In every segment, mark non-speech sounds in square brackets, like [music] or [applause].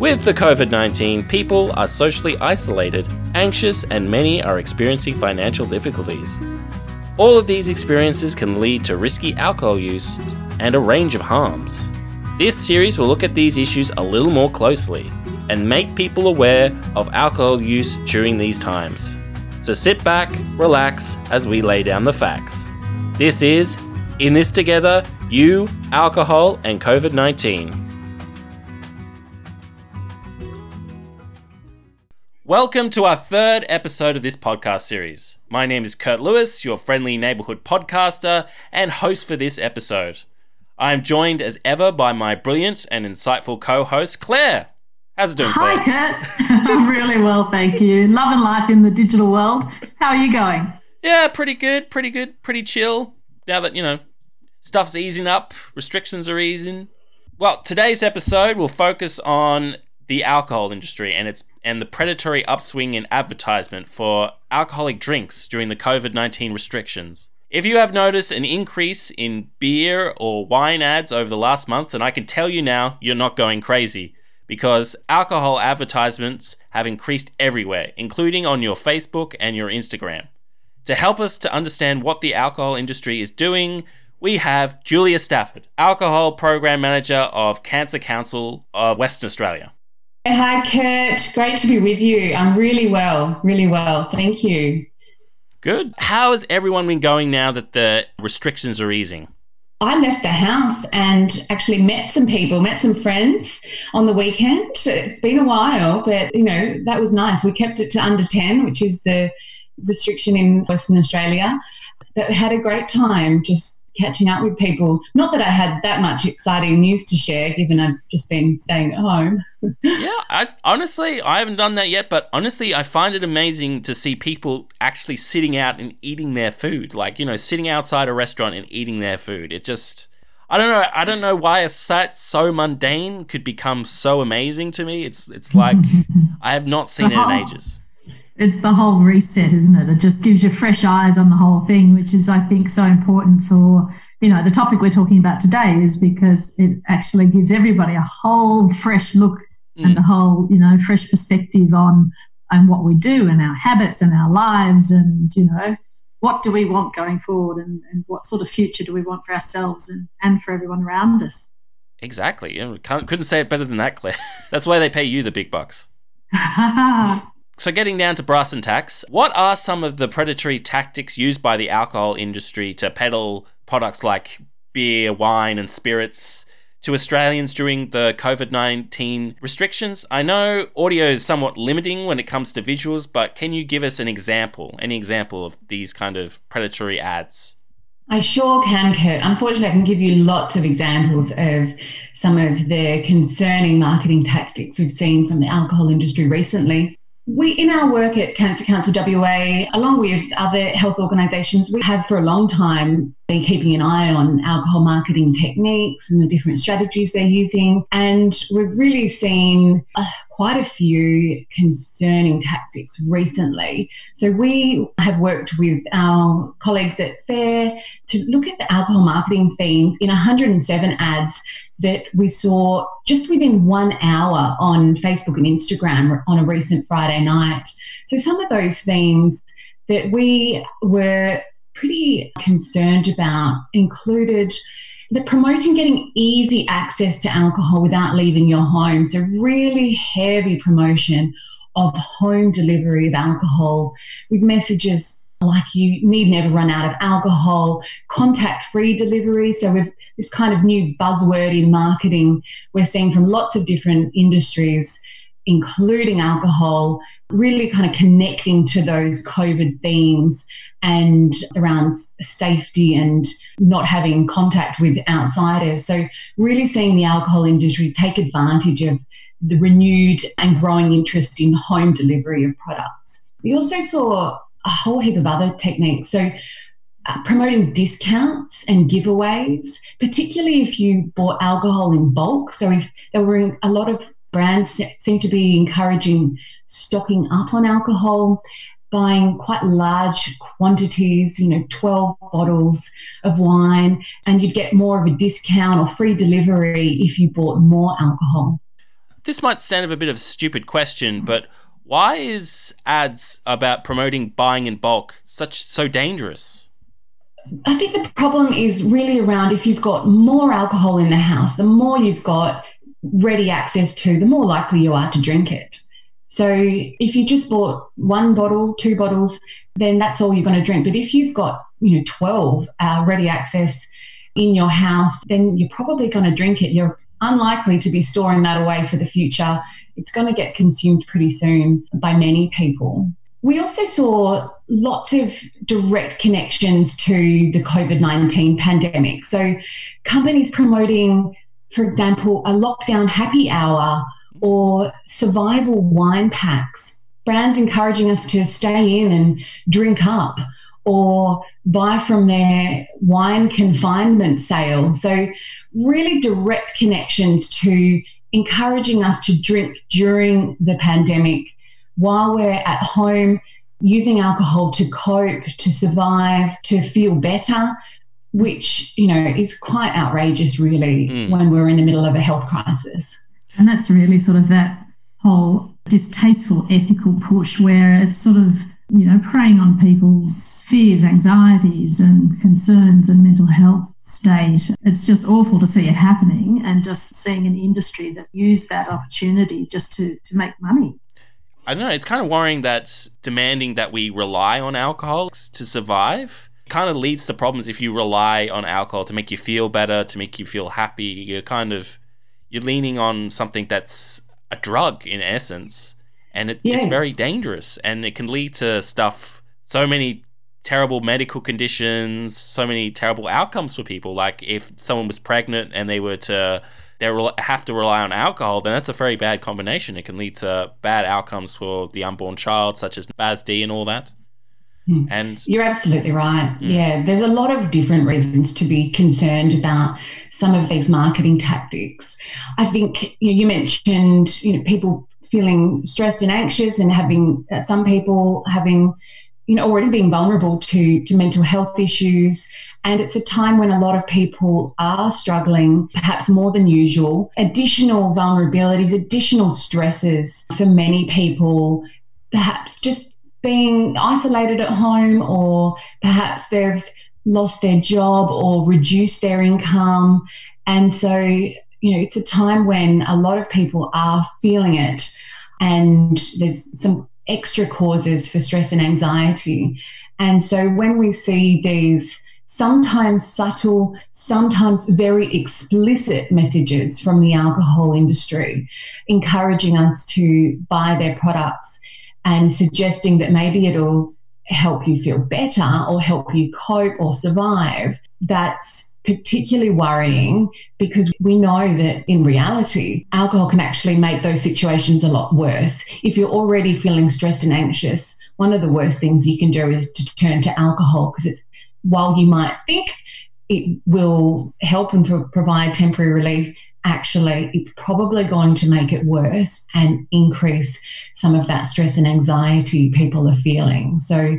With the COVID 19, people are socially isolated, anxious, and many are experiencing financial difficulties. All of these experiences can lead to risky alcohol use and a range of harms. This series will look at these issues a little more closely and make people aware of alcohol use during these times. So sit back, relax as we lay down the facts. This is In This Together You, Alcohol, and COVID 19. Welcome to our third episode of this podcast series. My name is Kurt Lewis, your friendly neighborhood podcaster and host for this episode. I am joined as ever by my brilliant and insightful co host, Claire. How's it doing, Claire? Hi, Kurt. [laughs] I'm really well, thank you. Love and life in the digital world. How are you going? Yeah, pretty good, pretty good, pretty chill. Now that, you know, stuff's easing up, restrictions are easing. Well, today's episode will focus on the alcohol industry and its and the predatory upswing in advertisement for alcoholic drinks during the COVID-19 restrictions. If you have noticed an increase in beer or wine ads over the last month, then I can tell you now you're not going crazy because alcohol advertisements have increased everywhere, including on your Facebook and your Instagram. To help us to understand what the alcohol industry is doing, we have Julia Stafford, Alcohol Program Manager of Cancer Council of Western Australia. Hi, Kurt. Great to be with you. I'm really well, really well. Thank you. Good. How has everyone been going now that the restrictions are easing? I left the house and actually met some people, met some friends on the weekend. It's been a while, but you know, that was nice. We kept it to under 10, which is the restriction in Western Australia. But had a great time just catching up with people. Not that I had that much exciting news to share, given I've just been staying at home. [laughs] yeah, I, honestly, I haven't done that yet, but honestly, I find it amazing to see people actually sitting out and eating their food. Like, you know, sitting outside a restaurant and eating their food. It just. I don't know. I don't know why a sight so mundane could become so amazing to me. It's it's like [laughs] I have not seen it in [laughs] ages it's the whole reset, isn't it? It just gives you fresh eyes on the whole thing, which is, I think, so important for, you know, the topic we're talking about today is because it actually gives everybody a whole fresh look mm. and a whole, you know, fresh perspective on and what we do and our habits and our lives and, you know, what do we want going forward and, and what sort of future do we want for ourselves and, and for everyone around us. Exactly. couldn't say it better than that, Claire. [laughs] That's why they pay you the big bucks. [laughs] So, getting down to brass and tacks, what are some of the predatory tactics used by the alcohol industry to peddle products like beer, wine, and spirits to Australians during the COVID 19 restrictions? I know audio is somewhat limiting when it comes to visuals, but can you give us an example, any example of these kind of predatory ads? I sure can, Kurt. Unfortunately, I can give you lots of examples of some of the concerning marketing tactics we've seen from the alcohol industry recently. We, in our work at Cancer Council WA, along with other health organisations, we have for a long time been keeping an eye on alcohol marketing techniques and the different strategies they're using. And we've really seen uh, quite a few concerning tactics recently. So we have worked with our colleagues at FARE to look at the alcohol marketing themes in 107 ads that we saw just within one hour on Facebook and Instagram on a recent Friday night. So some of those themes that we were pretty concerned about included the promoting getting easy access to alcohol without leaving your home. So, really heavy promotion of home delivery of alcohol with messages like you need never run out of alcohol, contact free delivery. So, with this kind of new buzzword in marketing, we're seeing from lots of different industries, including alcohol, really kind of connecting to those COVID themes and around safety and not having contact with outsiders. So, really seeing the alcohol industry take advantage of the renewed and growing interest in home delivery of products. We also saw a whole heap of other techniques. So, uh, promoting discounts and giveaways, particularly if you bought alcohol in bulk. So, if there were a lot of brands seem to be encouraging stocking up on alcohol buying quite large quantities, you know, 12 bottles of wine, and you'd get more of a discount or free delivery if you bought more alcohol. this might stand of a bit of a stupid question, but why is ads about promoting buying in bulk such so dangerous? I think the problem is really around if you've got more alcohol in the house, the more you've got ready access to, the more likely you are to drink it. So if you just bought one bottle, two bottles, then that's all you're going to drink. But if you've got, you know, 12 uh, ready access in your house, then you're probably going to drink it. You're unlikely to be storing that away for the future. It's going to get consumed pretty soon by many people. We also saw lots of direct connections to the COVID 19 pandemic. So, companies promoting, for example, a lockdown happy hour or survival wine packs, brands encouraging us to stay in and drink up or buy from their wine confinement sale. So, really direct connections to encouraging us to drink during the pandemic while we're at home, using alcohol to cope, to survive, to feel better. Which, you know, is quite outrageous, really, mm. when we're in the middle of a health crisis. And that's really sort of that whole distasteful ethical push where it's sort of you know, preying on people's fears, anxieties, and concerns and mental health state. It's just awful to see it happening and just seeing an industry that used that opportunity just to, to make money. I don't know. It's kind of worrying that demanding that we rely on alcohol to survive kind of leads to problems if you rely on alcohol to make you feel better, to make you feel happy. You're kind of you're leaning on something that's a drug in essence and it, yeah. it's very dangerous and it can lead to stuff so many terrible medical conditions so many terrible outcomes for people like if someone was pregnant and they were to they have to rely on alcohol then that's a very bad combination it can lead to bad outcomes for the unborn child such as FASD and all that. And you're absolutely right. Mm. Yeah, there's a lot of different reasons to be concerned about some of these marketing tactics. I think you, you mentioned you know people feeling stressed and anxious and having uh, some people having you know already being vulnerable to to mental health issues and it's a time when a lot of people are struggling perhaps more than usual additional vulnerabilities additional stresses for many people perhaps just being isolated at home or perhaps they've lost their job or reduced their income and so you know, it's a time when a lot of people are feeling it, and there's some extra causes for stress and anxiety. And so when we see these sometimes subtle, sometimes very explicit messages from the alcohol industry encouraging us to buy their products and suggesting that maybe it'll help you feel better or help you cope or survive, that's particularly worrying because we know that in reality, alcohol can actually make those situations a lot worse. If you're already feeling stressed and anxious, one of the worst things you can do is to turn to alcohol because it's while you might think it will help and pro- provide temporary relief, actually, it's probably going to make it worse and increase some of that stress and anxiety people are feeling. So,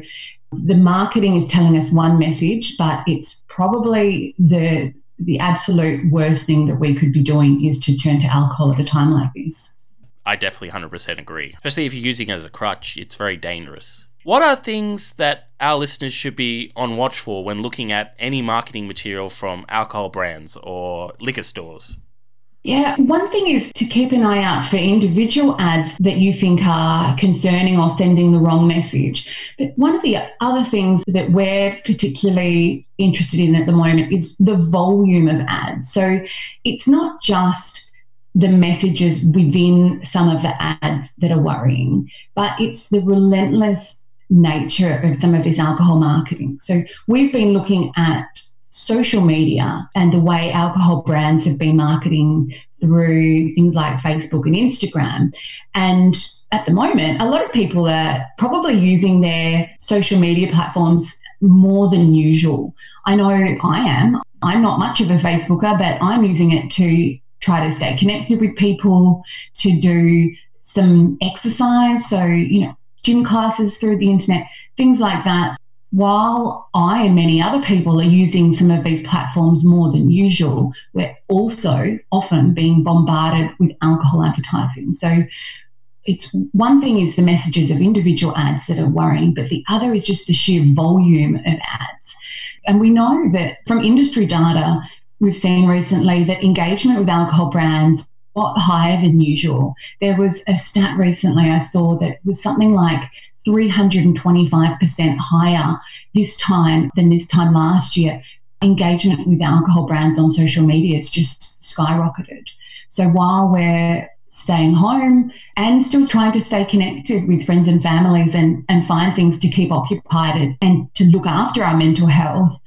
the marketing is telling us one message, but it's probably the the absolute worst thing that we could be doing is to turn to alcohol at a time like this. I definitely 100% agree. Especially if you're using it as a crutch, it's very dangerous. What are things that our listeners should be on watch for when looking at any marketing material from alcohol brands or liquor stores? Yeah, one thing is to keep an eye out for individual ads that you think are concerning or sending the wrong message. But one of the other things that we're particularly interested in at the moment is the volume of ads. So it's not just the messages within some of the ads that are worrying, but it's the relentless nature of some of this alcohol marketing. So we've been looking at social media and the way alcohol brands have been marketing through things like Facebook and Instagram. And at the moment, a lot of people are probably using their social media platforms more than usual. I know I am. I'm not much of a Facebooker, but I'm using it to try to stay connected with people, to do some exercise. So, you know, gym classes through the internet, things like that. While I and many other people are using some of these platforms more than usual, we're also often being bombarded with alcohol advertising. So it's one thing is the messages of individual ads that are worrying, but the other is just the sheer volume of ads. And we know that from industry data, we've seen recently that engagement with alcohol brands lot higher than usual. There was a stat recently I saw that was something like 325% higher this time than this time last year. Engagement with alcohol brands on social media has just skyrocketed. So while we're staying home and still trying to stay connected with friends and families and, and find things to keep occupied and, and to look after our mental health,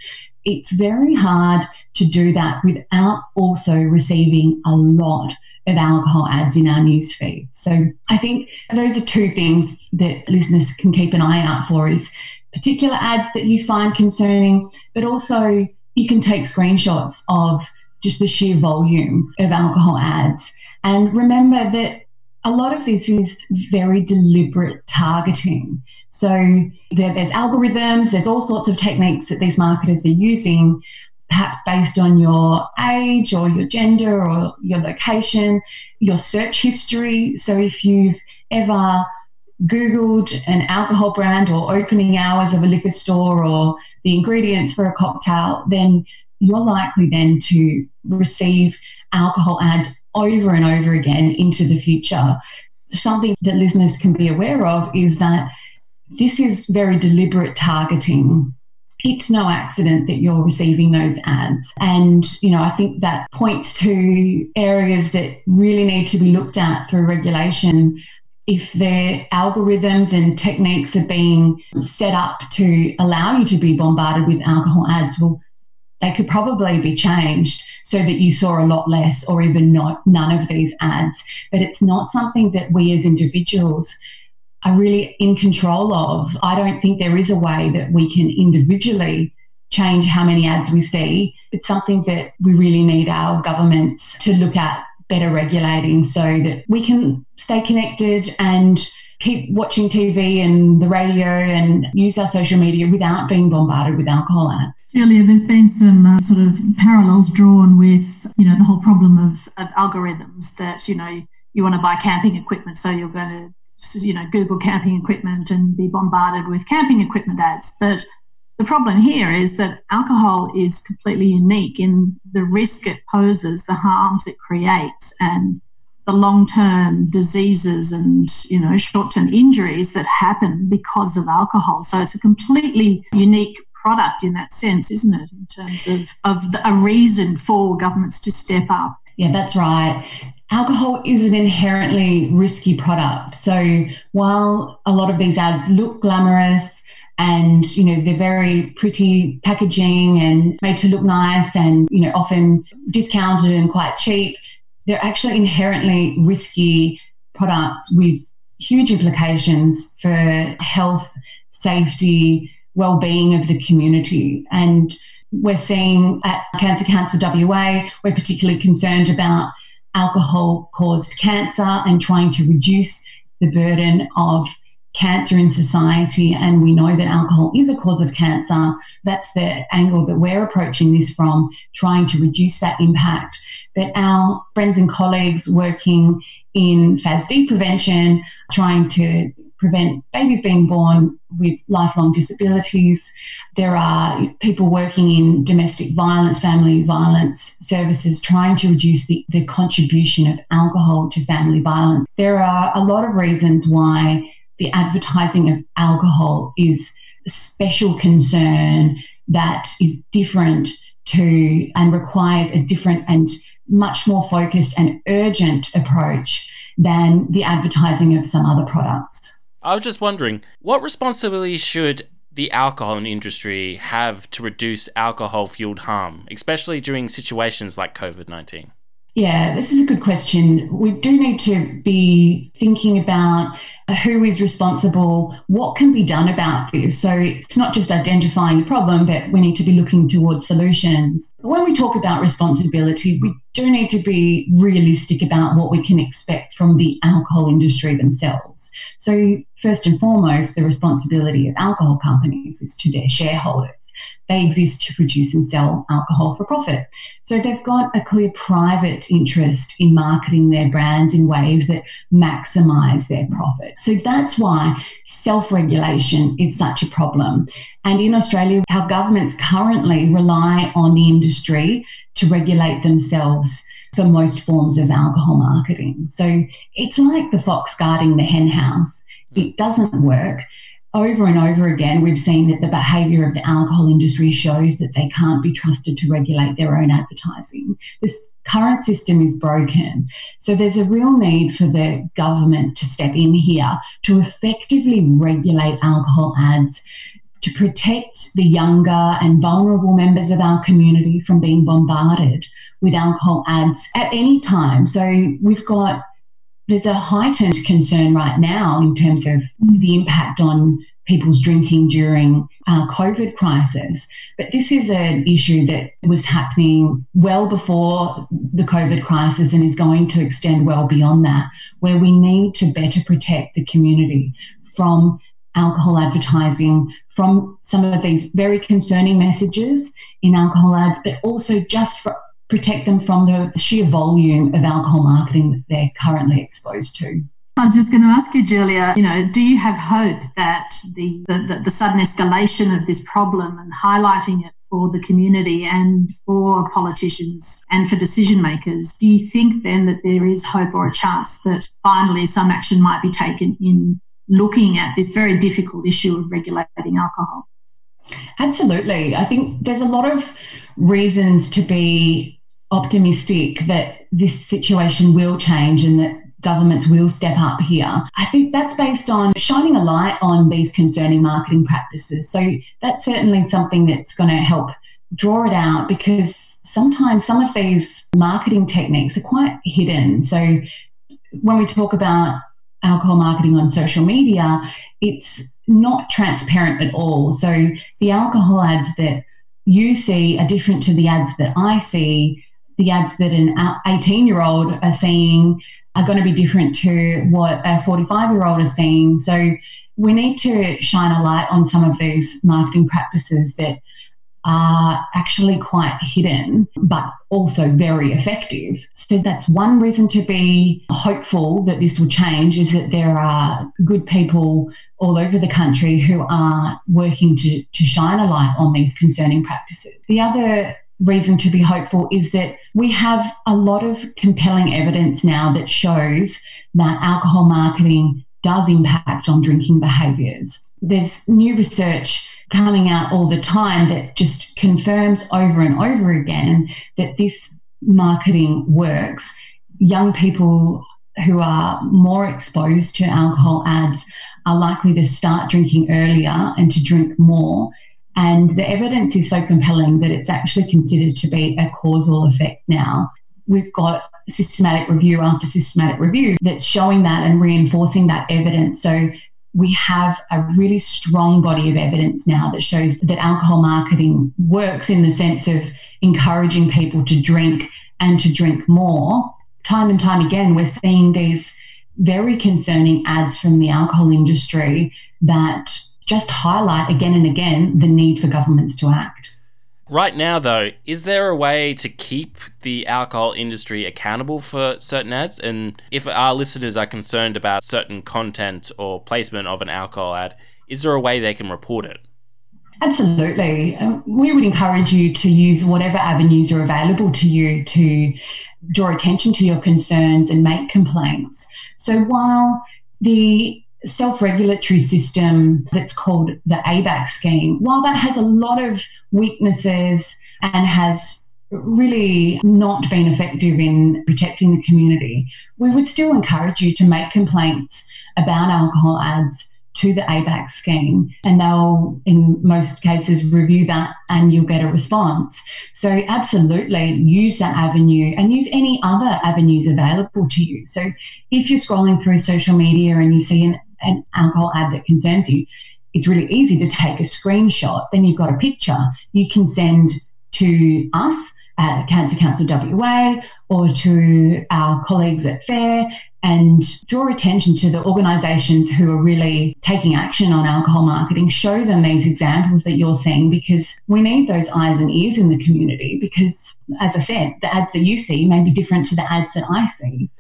it's very hard to do that without also receiving a lot of alcohol ads in our newsfeed. So I think those are two things that listeners can keep an eye out for is particular ads that you find concerning, but also you can take screenshots of just the sheer volume of alcohol ads. And remember that a lot of this is very deliberate targeting. So there, there's algorithms, there's all sorts of techniques that these marketers are using perhaps based on your age or your gender or your location, your search history. So if you've ever Googled an alcohol brand or opening hours of a liquor store or the ingredients for a cocktail, then you're likely then to receive alcohol ads over and over again into the future. Something that listeners can be aware of is that this is very deliberate targeting it's no accident that you're receiving those ads. And, you know, I think that points to areas that really need to be looked at through regulation. If their algorithms and techniques are being set up to allow you to be bombarded with alcohol ads, well, they could probably be changed so that you saw a lot less or even not none of these ads. But it's not something that we as individuals are really in control of. I don't think there is a way that we can individually change how many ads we see. It's something that we really need our governments to look at better regulating so that we can stay connected and keep watching TV and the radio and use our social media without being bombarded with alcohol ads. Julia, there's been some uh, sort of parallels drawn with, you know, the whole problem of, of algorithms that, you know, you want to buy camping equipment, so you're going to you know, Google camping equipment and be bombarded with camping equipment ads. But the problem here is that alcohol is completely unique in the risk it poses, the harms it creates, and the long-term diseases and you know short-term injuries that happen because of alcohol. So it's a completely unique product in that sense, isn't it? In terms of of the, a reason for governments to step up. Yeah, that's right alcohol is an inherently risky product. So while a lot of these ads look glamorous and you know they're very pretty packaging and made to look nice and you know often discounted and quite cheap, they're actually inherently risky products with huge implications for health, safety, well-being of the community and we're seeing at Cancer Council WA, we're particularly concerned about alcohol caused cancer and trying to reduce the burden of cancer in society. And we know that alcohol is a cause of cancer. That's the angle that we're approaching this from, trying to reduce that impact. But our friends and colleagues working in FASD prevention, trying to prevent babies being born with lifelong disabilities. There are people working in domestic violence, family violence services, trying to reduce the, the contribution of alcohol to family violence. There are a lot of reasons why the advertising of alcohol is a special concern that is different to and requires a different and much more focused and urgent approach than the advertising of some other products. I was just wondering, what responsibility should the alcohol industry have to reduce alcohol fueled harm, especially during situations like COVID 19? Yeah, this is a good question. We do need to be thinking about uh, who is responsible, what can be done about this. So it's not just identifying the problem, but we need to be looking towards solutions. When we talk about responsibility, we do need to be realistic about what we can expect from the alcohol industry themselves. So, first and foremost, the responsibility of alcohol companies is to their shareholders. They exist to produce and sell alcohol for profit. So they've got a clear private interest in marketing their brands in ways that maximize their profit. So that's why self regulation is such a problem. And in Australia, our governments currently rely on the industry to regulate themselves for most forms of alcohol marketing. So it's like the fox guarding the henhouse. It doesn't work over and over again, we've seen that the behaviour of the alcohol industry shows that they can't be trusted to regulate their own advertising. This current system is broken. So there's a real need for the government to step in here to effectively regulate alcohol ads to protect the younger and vulnerable members of our community from being bombarded with alcohol ads at any time. So we've got there's a heightened concern right now in terms of the impact on people's drinking during uh, COVID crisis. But this is an issue that was happening well before the COVID crisis and is going to extend well beyond that, where we need to better protect the community from alcohol advertising, from some of these very concerning messages in alcohol ads, but also just for protect them from the sheer volume of alcohol marketing that they're currently exposed to. I was just going to ask you, Julia, you know, do you have hope that the, the, the sudden escalation of this problem and highlighting it for the community and for politicians and for decision makers, do you think then that there is hope or a chance that finally some action might be taken in looking at this very difficult issue of regulating alcohol? Absolutely. I think there's a lot of reasons to be optimistic that this situation will change and that governments will step up here. I think that's based on shining a light on these concerning marketing practices. So that's certainly something that's going to help draw it out because sometimes some of these marketing techniques are quite hidden. So when we talk about alcohol marketing on social media, it's not transparent at all. So the alcohol ads that you see are different to the ads that I see the ads that an 18 year old are seeing are going to be different to what a 45 year old is seeing. So we need to shine a light on some of these marketing practices that are actually quite hidden, but also very effective. So that's one reason to be hopeful that this will change is that there are good people all over the country who are working to, to shine a light on these concerning practices. The other reason to be hopeful is that we have a lot of compelling evidence now that shows that alcohol marketing does impact on drinking behaviours. There's new research coming out all the time that just confirms over and over again that this marketing works. Young people who are more exposed to alcohol ads are likely to start drinking earlier and to drink more and the evidence is so compelling that it's actually considered to be a causal effect now. We've got systematic review after systematic review that's showing that and reinforcing that evidence. So we have a really strong body of evidence now that shows that alcohol marketing works in the sense of encouraging people to drink and to drink more. Time and time again, we're seeing these very concerning ads from the alcohol industry that just highlight again and again the need for governments to act. Right now, though, is there a way to keep the alcohol industry accountable for certain ads? And if our listeners are concerned about certain content or placement of an alcohol ad, is there a way they can report it? Absolutely. Um, we would encourage you to use whatever avenues are available to you to draw attention to your concerns and make complaints. So while the self regulatory system that's called the ABAC scheme, while that has a lot of weaknesses and has really not been effective in protecting the community, we would still encourage you to make complaints about alcohol ads to the ABAC scheme and they'll, in most cases, review that and you'll get a response. So, absolutely use that avenue and use any other avenues available to you. So, if you're scrolling through social media and you see an, an alcohol ad that concerns you, it's really easy to take a screenshot. Then you've got a picture you can send to us at Cancer Council WA or to our colleagues at FARE and draw attention to the organisations who are really taking action on alcohol marketing. Show them these examples that you're seeing because we need those eyes and ears in the community. Because, as I said, the ads that you see may be different to the ads that I see.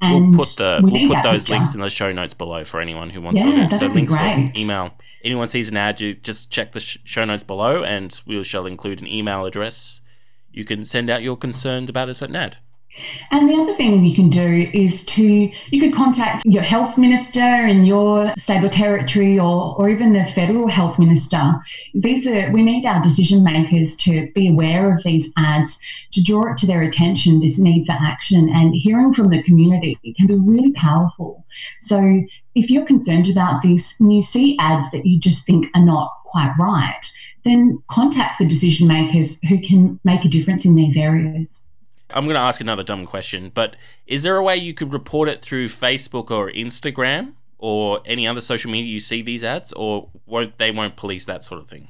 And we'll put the we will put those picture. links in the show notes below for anyone who wants yeah, to. So links great. email. Anyone sees an ad, you just check the show notes below, and we shall include an email address. You can send out your concerns about a certain ad. And the other thing you can do is to, you could contact your health minister in your state or territory or, or even the federal health minister. These are, we need our decision makers to be aware of these ads, to draw it to their attention, this need for action and hearing from the community can be really powerful. So if you're concerned about this and you see ads that you just think are not quite right, then contact the decision makers who can make a difference in these areas. I'm going to ask another dumb question, but is there a way you could report it through Facebook or Instagram or any other social media you see these ads, or won't they won't police that sort of thing?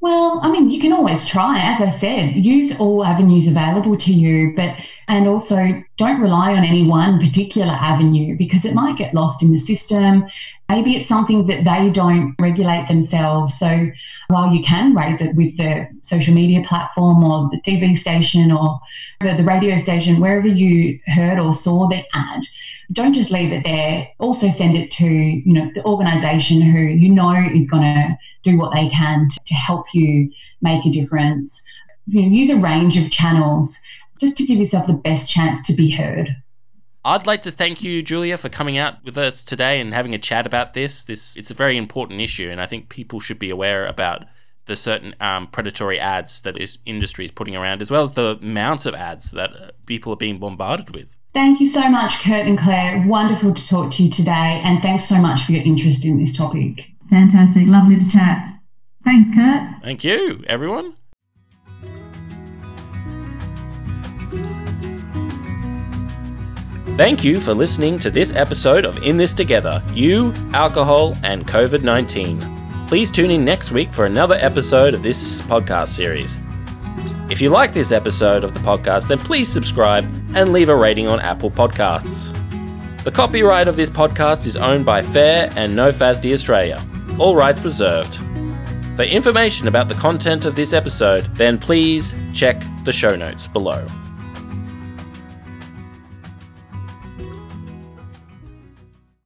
Well, I mean, you can always try. As I said, use all avenues available to you, but and also don't rely on any one particular avenue because it might get lost in the system. Maybe it's something that they don't regulate themselves. So while you can raise it with the social media platform or the TV station or the radio station, wherever you heard or saw the ad, don't just leave it there. Also send it to, you know, the organization who you know is going to do what they can to, to help you make a difference. You know, use a range of channels just to give yourself the best chance to be heard. I'd like to thank you, Julia, for coming out with us today and having a chat about this. This it's a very important issue, and I think people should be aware about the certain um, predatory ads that this industry is putting around, as well as the amount of ads that uh, people are being bombarded with. Thank you so much, Kurt and Claire. Wonderful to talk to you today, and thanks so much for your interest in this topic. Fantastic. Lovely to chat. Thanks, Kurt. Thank you, everyone. Thank you for listening to this episode of In This Together You, Alcohol, and COVID 19. Please tune in next week for another episode of this podcast series. If you like this episode of the podcast, then please subscribe and leave a rating on Apple Podcasts. The copyright of this podcast is owned by FARE and NOFASD Australia. All rights reserved. For information about the content of this episode, then please check the show notes below.